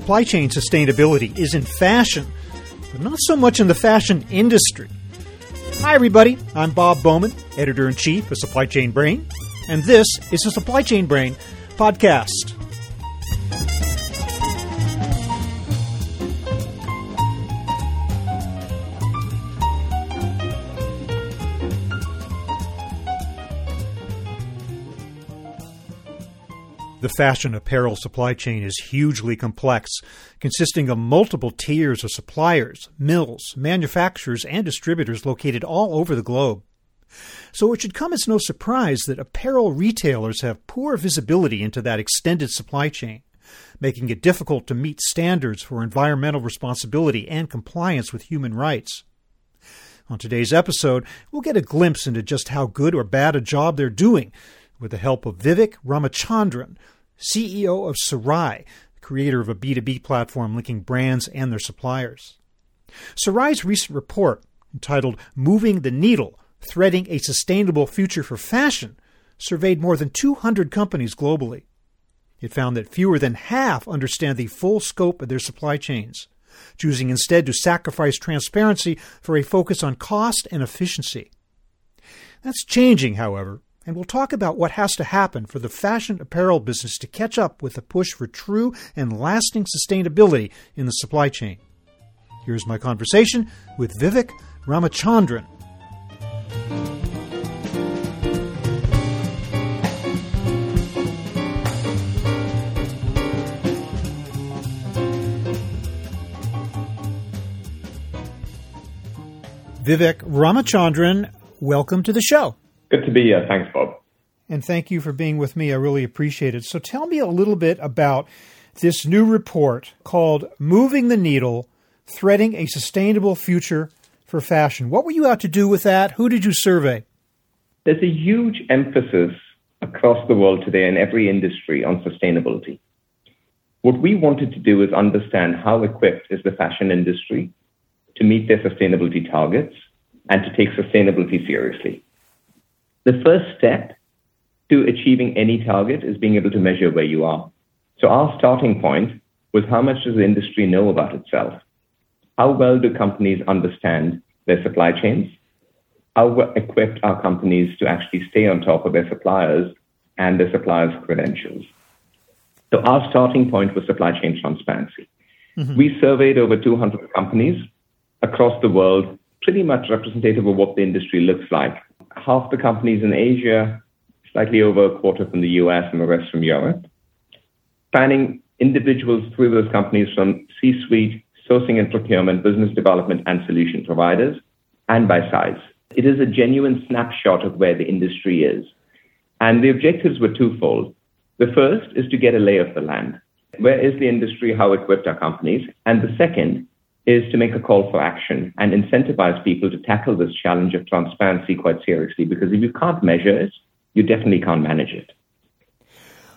Supply chain sustainability is in fashion, but not so much in the fashion industry. Hi, everybody. I'm Bob Bowman, editor in chief of Supply Chain Brain, and this is the Supply Chain Brain podcast. The fashion apparel supply chain is hugely complex, consisting of multiple tiers of suppliers, mills, manufacturers, and distributors located all over the globe. So it should come as no surprise that apparel retailers have poor visibility into that extended supply chain, making it difficult to meet standards for environmental responsibility and compliance with human rights. On today's episode, we'll get a glimpse into just how good or bad a job they're doing with the help of Vivek Ramachandran, CEO of Sarai, creator of a B2B platform linking brands and their suppliers. Sarai's recent report, entitled Moving the Needle Threading a Sustainable Future for Fashion, surveyed more than 200 companies globally. It found that fewer than half understand the full scope of their supply chains, choosing instead to sacrifice transparency for a focus on cost and efficiency. That's changing, however, and we'll talk about what has to happen for the fashion apparel business to catch up with the push for true and lasting sustainability in the supply chain. Here's my conversation with Vivek Ramachandran. Vivek Ramachandran, welcome to the show. Good to be here. Thanks, Bob. And thank you for being with me. I really appreciate it. So tell me a little bit about this new report called Moving the Needle Threading a Sustainable Future for Fashion. What were you out to do with that? Who did you survey? There's a huge emphasis across the world today in every industry on sustainability. What we wanted to do is understand how equipped is the fashion industry to meet their sustainability targets and to take sustainability seriously. The first step to achieving any target is being able to measure where you are. So our starting point was how much does the industry know about itself? How well do companies understand their supply chains? How well equipped are companies to actually stay on top of their suppliers and their suppliers' credentials? So our starting point was supply chain transparency. Mm-hmm. We surveyed over 200 companies across the world, pretty much representative of what the industry looks like half the companies in Asia, slightly over a quarter from the US, and the rest from Europe. Spanning individuals through those companies from C suite, sourcing and procurement, business development, and solution providers, and by size. It is a genuine snapshot of where the industry is. And the objectives were twofold. The first is to get a lay of the land. Where is the industry? How equipped are companies? And the second is to make a call for action and incentivize people to tackle this challenge of transparency quite seriously. Because if you can't measure it, you definitely can't manage it.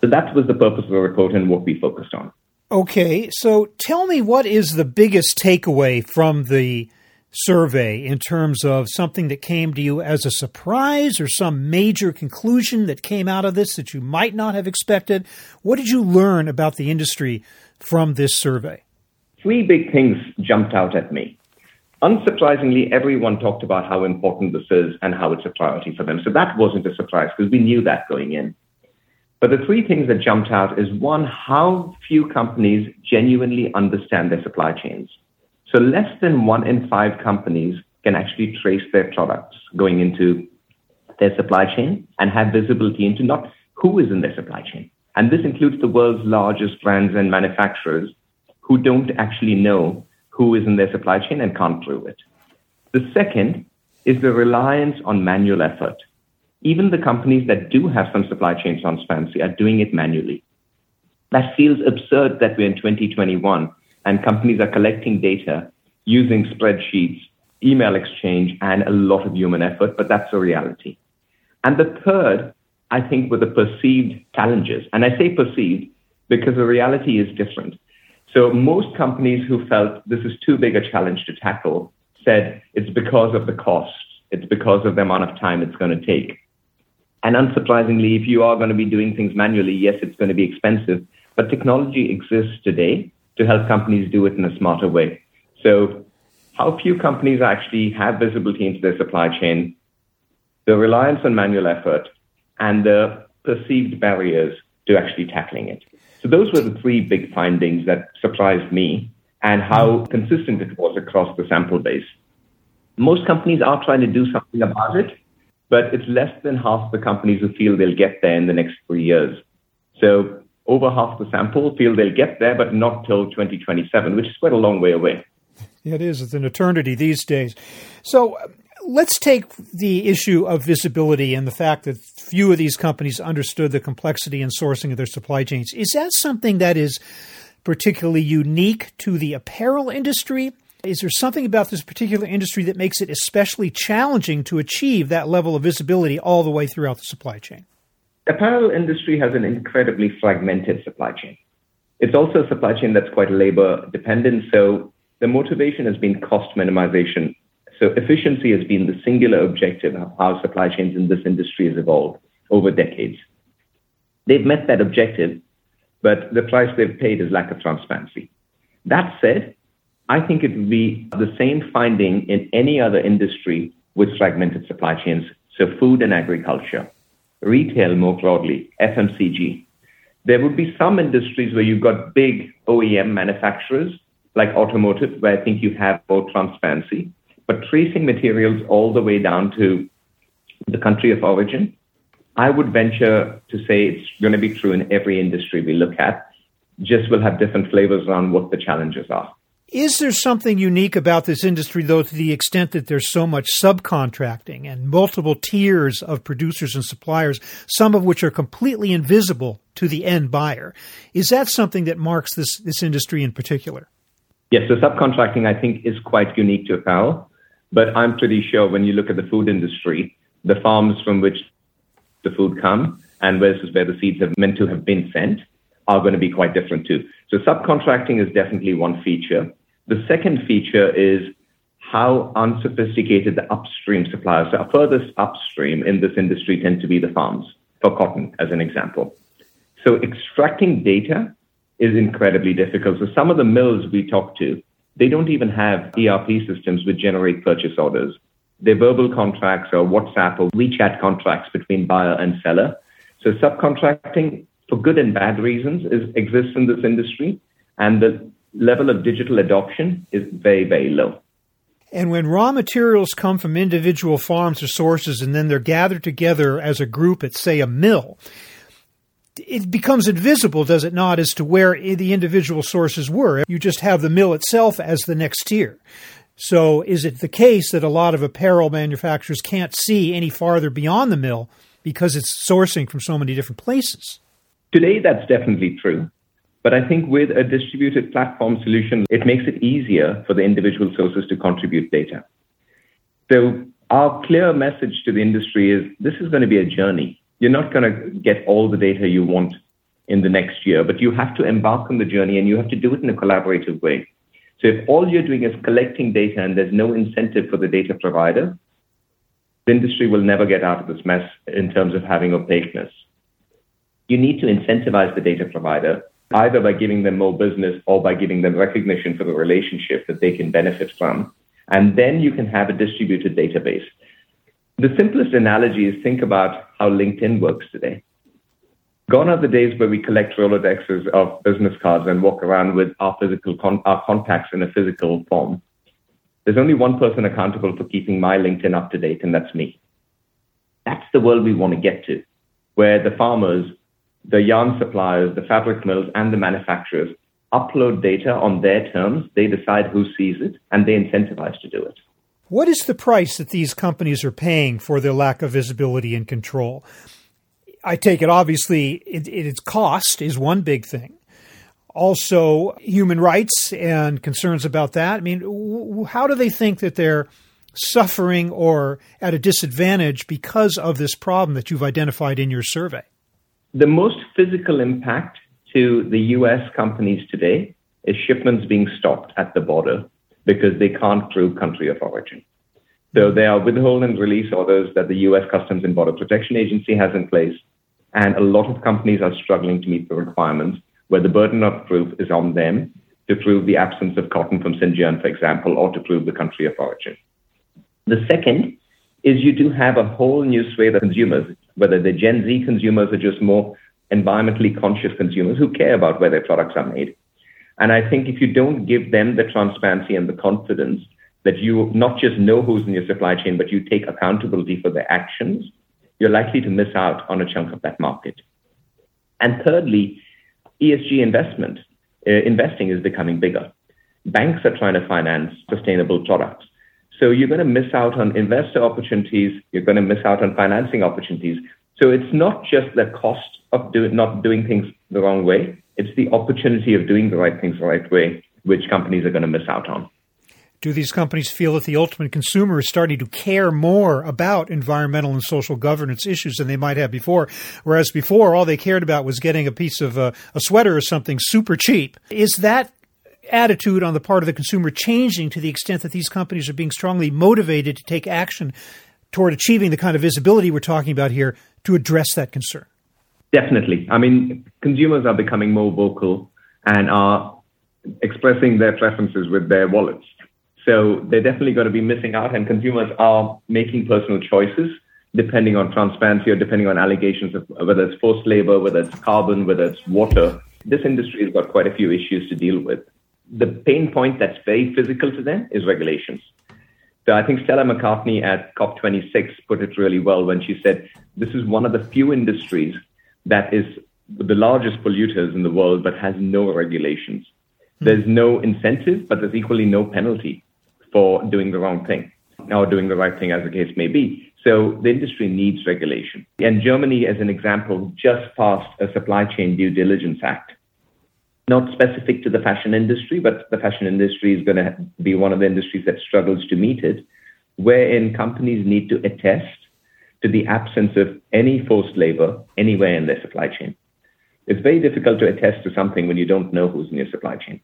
So that was the purpose of the report and what we focused on. Okay, so tell me what is the biggest takeaway from the survey in terms of something that came to you as a surprise or some major conclusion that came out of this that you might not have expected? What did you learn about the industry from this survey? Three big things jumped out at me. Unsurprisingly, everyone talked about how important this is and how it's a priority for them. So that wasn't a surprise because we knew that going in. But the three things that jumped out is one, how few companies genuinely understand their supply chains. So less than one in five companies can actually trace their products going into their supply chain and have visibility into not who is in their supply chain. And this includes the world's largest brands and manufacturers who don't actually know who is in their supply chain and can't prove it. The second is the reliance on manual effort. Even the companies that do have some supply chain transparency are doing it manually. That feels absurd that we're in 2021 and companies are collecting data using spreadsheets, email exchange, and a lot of human effort, but that's a reality. And the third, I think, were the perceived challenges. And I say perceived because the reality is different. So most companies who felt this is too big a challenge to tackle said it's because of the cost. It's because of the amount of time it's going to take. And unsurprisingly, if you are going to be doing things manually, yes, it's going to be expensive, but technology exists today to help companies do it in a smarter way. So, how few companies actually have visibility into their supply chain, the reliance on manual effort, and the perceived barriers to actually tackling it. So, those were the three big findings that surprised me and how consistent it was across the sample base. Most companies are trying to do something about it, but it's less than half the companies who feel they'll get there in the next three years. So over half the sample feel they'll get there, but not till 2027, which is quite a long way away. It is. It's an eternity these days. So let's take the issue of visibility and the fact that few of these companies understood the complexity and sourcing of their supply chains. Is that something that is particularly unique to the apparel industry? Is there something about this particular industry that makes it especially challenging to achieve that level of visibility all the way throughout the supply chain? The apparel industry has an incredibly fragmented supply chain. It's also a supply chain that's quite labor dependent. So the motivation has been cost minimization. So efficiency has been the singular objective of how supply chains in this industry has evolved over decades. They've met that objective, but the price they've paid is lack of transparency. That said, I think it would be the same finding in any other industry with fragmented supply chains. So food and agriculture, retail more broadly, FMCG. There would be some industries where you've got big OEM manufacturers like automotive, where I think you have more transparency, but tracing materials all the way down to the country of origin, I would venture to say it's going to be true in every industry we look at. Just will have different flavors around what the challenges are. Is there something unique about this industry, though, to the extent that there's so much subcontracting and multiple tiers of producers and suppliers, some of which are completely invisible to the end buyer? Is that something that marks this, this industry in particular? Yes, so subcontracting, I think, is quite unique to apparel. But I'm pretty sure when you look at the food industry, the farms from which the food come and versus where the seeds have meant to have been sent are going to be quite different too. So subcontracting is definitely one feature. The second feature is how unsophisticated the upstream suppliers are. Furthest upstream in this industry tend to be the farms, for cotton, as an example. So extracting data is incredibly difficult. So some of the mills we talk to, they don't even have ERP systems which generate purchase orders. They're verbal contracts or WhatsApp or WeChat contracts between buyer and seller. So subcontracting, for good and bad reasons, is, exists in this industry. And the level of digital adoption is very, very low. And when raw materials come from individual farms or sources and then they're gathered together as a group at, say, a mill, it becomes invisible, does it not, as to where the individual sources were? You just have the mill itself as the next tier. So, is it the case that a lot of apparel manufacturers can't see any farther beyond the mill because it's sourcing from so many different places? Today, that's definitely true. But I think with a distributed platform solution, it makes it easier for the individual sources to contribute data. So our clear message to the industry is this is going to be a journey. You're not going to get all the data you want in the next year, but you have to embark on the journey and you have to do it in a collaborative way. So if all you're doing is collecting data and there's no incentive for the data provider, the industry will never get out of this mess in terms of having opaqueness. You need to incentivize the data provider either by giving them more business or by giving them recognition for the relationship that they can benefit from. And then you can have a distributed database. The simplest analogy is think about how LinkedIn works today. Gone are the days where we collect Rolodexes of business cards and walk around with our physical con- our contacts in a physical form. There's only one person accountable for keeping my LinkedIn up to date, and that's me. That's the world we want to get to, where the farmers the yarn suppliers, the fabric mills, and the manufacturers upload data on their terms. They decide who sees it, and they incentivize to do it. What is the price that these companies are paying for their lack of visibility and control? I take it obviously it, its cost is one big thing. Also, human rights and concerns about that. I mean, how do they think that they're suffering or at a disadvantage because of this problem that you've identified in your survey? The most physical impact to the US companies today is shipments being stopped at the border because they can't prove country of origin. So there are withhold and release orders that the US Customs and Border Protection Agency has in place. And a lot of companies are struggling to meet the requirements where the burden of proof is on them to prove the absence of cotton from Xinjiang, for example, or to prove the country of origin. The second is you do have a whole new swathe of consumers, whether they're Gen Z consumers or just more environmentally conscious consumers who care about where their products are made. And I think if you don't give them the transparency and the confidence that you not just know who's in your supply chain, but you take accountability for their actions, you're likely to miss out on a chunk of that market. And thirdly, ESG investment, uh, investing is becoming bigger. Banks are trying to finance sustainable products. So you're going to miss out on investor opportunities. You're going to miss out on financing opportunities. So it's not just the cost of do, not doing things the wrong way. It's the opportunity of doing the right things the right way, which companies are going to miss out on. Do these companies feel that the ultimate consumer is starting to care more about environmental and social governance issues than they might have before? Whereas before, all they cared about was getting a piece of uh, a sweater or something super cheap. Is that attitude on the part of the consumer changing to the extent that these companies are being strongly motivated to take action toward achieving the kind of visibility we're talking about here to address that concern? Definitely. I mean, consumers are becoming more vocal and are expressing their preferences with their wallets. So they're definitely going to be missing out, and consumers are making personal choices depending on transparency or depending on allegations of whether it's forced labor, whether it's carbon, whether it's water. This industry has got quite a few issues to deal with. The pain point that's very physical to them is regulations. So I think Stella McCartney at COP26 put it really well when she said, This is one of the few industries that is the largest polluters in the world but has no regulations. Hmm. There's no incentive, but there's equally no penalty for doing the wrong thing or doing the right thing, as the case may be. So the industry needs regulation. And Germany, as an example, just passed a supply chain due diligence act. Not specific to the fashion industry, but the fashion industry is going to be one of the industries that struggles to meet it, wherein companies need to attest to the absence of any forced labor anywhere in their supply chain. It's very difficult to attest to something when you don't know who's in your supply chain.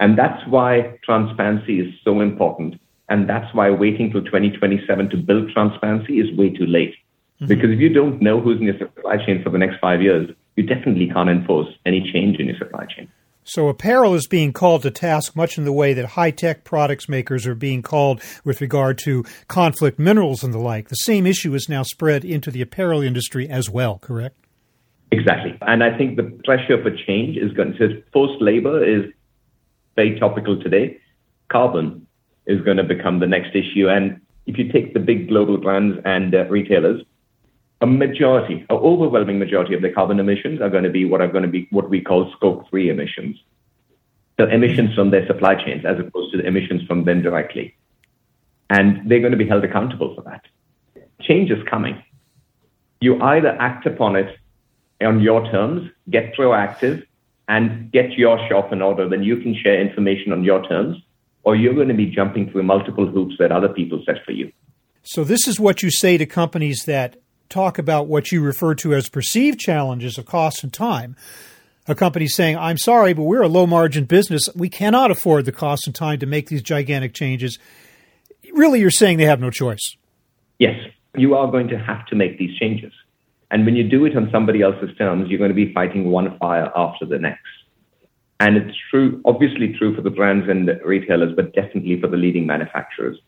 And that's why transparency is so important. And that's why waiting till 2027 to build transparency is way too late. Mm-hmm. Because if you don't know who's in your supply chain for the next five years, you definitely can't enforce any change in your supply chain. So apparel is being called to task much in the way that high tech products makers are being called with regard to conflict minerals and the like. The same issue is now spread into the apparel industry as well, correct? Exactly. And I think the pressure for change is going to, forced labor is very topical today. Carbon is going to become the next issue. And if you take the big global brands and uh, retailers, a majority, an overwhelming majority of the carbon emissions are going to be what are going to be what we call scope three emissions. So emissions from their supply chains as opposed to the emissions from them directly. And they're going to be held accountable for that. Change is coming. You either act upon it on your terms, get proactive, and get your shop in order, then you can share information on your terms, or you're going to be jumping through multiple hoops that other people set for you. So, this is what you say to companies that talk about what you refer to as perceived challenges of cost and time. A company saying, I'm sorry, but we're a low margin business. We cannot afford the cost and time to make these gigantic changes. Really, you're saying they have no choice. Yes, you are going to have to make these changes. And when you do it on somebody else's terms, you're going to be fighting one fire after the next. And it's true, obviously true for the brands and the retailers, but definitely for the leading manufacturers.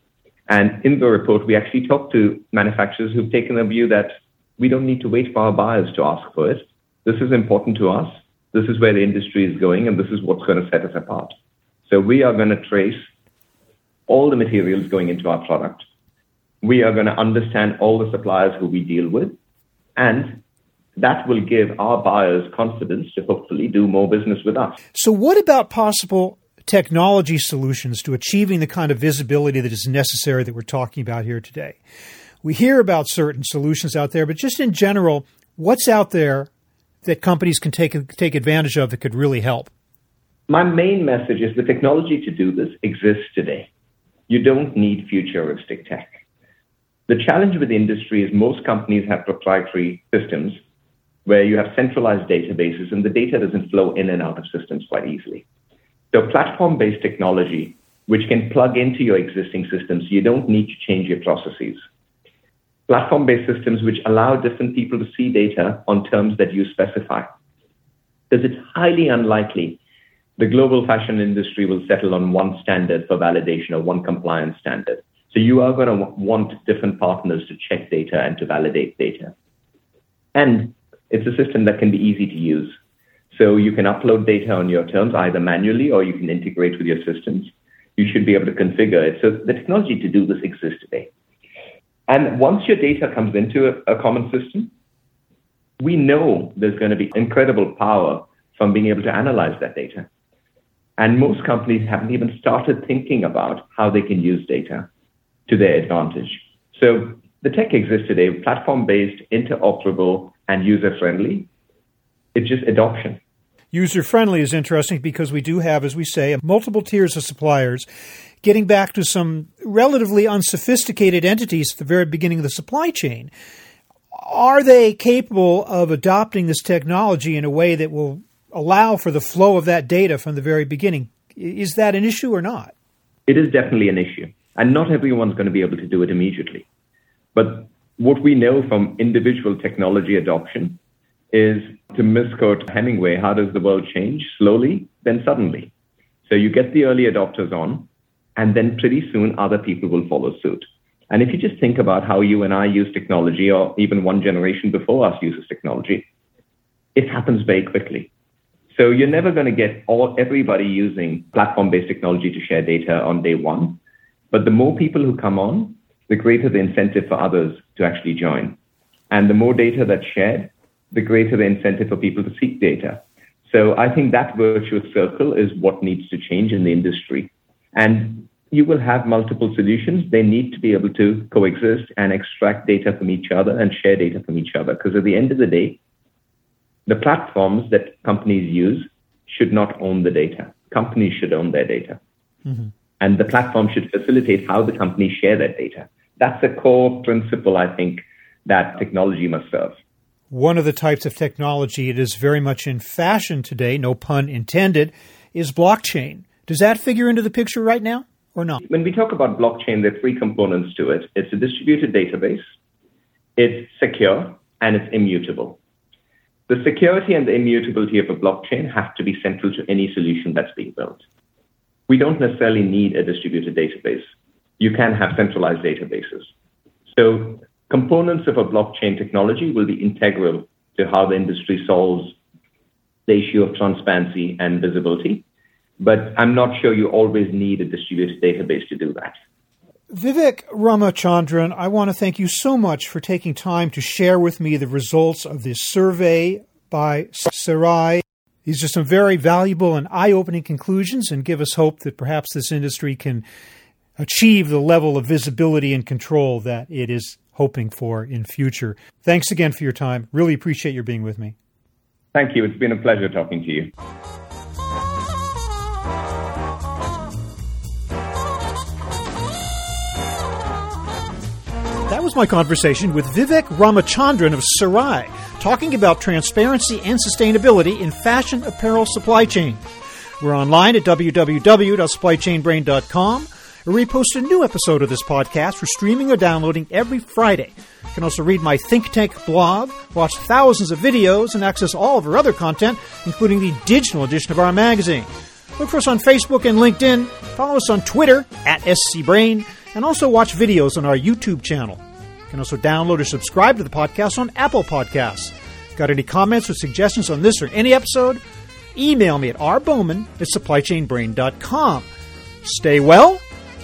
And in the report, we actually talked to manufacturers who've taken a view that we don't need to wait for our buyers to ask for it. This is important to us. This is where the industry is going, and this is what's going to set us apart. So we are going to trace all the materials going into our product. We are going to understand all the suppliers who we deal with and that will give our buyers confidence to hopefully do more business with us. So, what about possible technology solutions to achieving the kind of visibility that is necessary that we're talking about here today? We hear about certain solutions out there, but just in general, what's out there that companies can take take advantage of that could really help? My main message is the technology to do this exists today. You don't need futuristic tech. The challenge with the industry is most companies have proprietary systems where you have centralized databases and the data doesn't flow in and out of systems quite easily. So platform based technology, which can plug into your existing systems, you don't need to change your processes. Platform based systems which allow different people to see data on terms that you specify. Because it's highly unlikely the global fashion industry will settle on one standard for validation or one compliance standard. So you are going to want different partners to check data and to validate data. And it's a system that can be easy to use. So you can upload data on your terms either manually or you can integrate with your systems. You should be able to configure it. So the technology to do this exists today. And once your data comes into a, a common system, we know there's going to be incredible power from being able to analyze that data. And most companies haven't even started thinking about how they can use data to their advantage. So the tech exists today, platform based, interoperable, and user friendly. It's just adoption. User friendly is interesting because we do have, as we say, multiple tiers of suppliers. Getting back to some relatively unsophisticated entities at the very beginning of the supply chain, are they capable of adopting this technology in a way that will allow for the flow of that data from the very beginning. Is that an issue or not? It is definitely an issue. And not everyone's going to be able to do it immediately. But what we know from individual technology adoption is to misquote Hemingway, how does the world change? Slowly, then suddenly. So you get the early adopters on, and then pretty soon other people will follow suit. And if you just think about how you and I use technology, or even one generation before us uses technology, it happens very quickly. So you're never going to get all everybody using platform-based technology to share data on day one. But the more people who come on, the greater the incentive for others to actually join. And the more data that's shared, the greater the incentive for people to seek data. So I think that virtuous circle is what needs to change in the industry. And you will have multiple solutions. They need to be able to coexist and extract data from each other and share data from each other. Because at the end of the day, the platforms that companies use should not own the data. Companies should own their data. Mm-hmm. And the platform should facilitate how the companies share that data. That's a core principle, I think, that technology must serve. One of the types of technology it is very much in fashion today, no pun intended, is blockchain. Does that figure into the picture right now or not? When we talk about blockchain, there are three components to it it's a distributed database, it's secure, and it's immutable. The security and the immutability of a blockchain have to be central to any solution that's being built. We don't necessarily need a distributed database. You can have centralized databases. So components of a blockchain technology will be integral to how the industry solves the issue of transparency and visibility. But I'm not sure you always need a distributed database to do that. Vivek Ramachandran, I want to thank you so much for taking time to share with me the results of this survey by Sarai. These are some very valuable and eye opening conclusions and give us hope that perhaps this industry can achieve the level of visibility and control that it is hoping for in future. Thanks again for your time. Really appreciate your being with me. Thank you. It's been a pleasure talking to you. That was my conversation with Vivek Ramachandran of Sarai, talking about transparency and sustainability in fashion apparel supply chain. We're online at www.supplychainbrain.com, we post a new episode of this podcast for streaming or downloading every Friday. You can also read my think tank blog, watch thousands of videos, and access all of our other content, including the digital edition of our magazine. Look for us on Facebook and LinkedIn, follow us on Twitter at SCBrain, and also watch videos on our YouTube channel. You can also download or subscribe to the podcast on Apple Podcasts. Got any comments or suggestions on this or any episode? Email me at rbowman at supplychainbrain.com. Stay well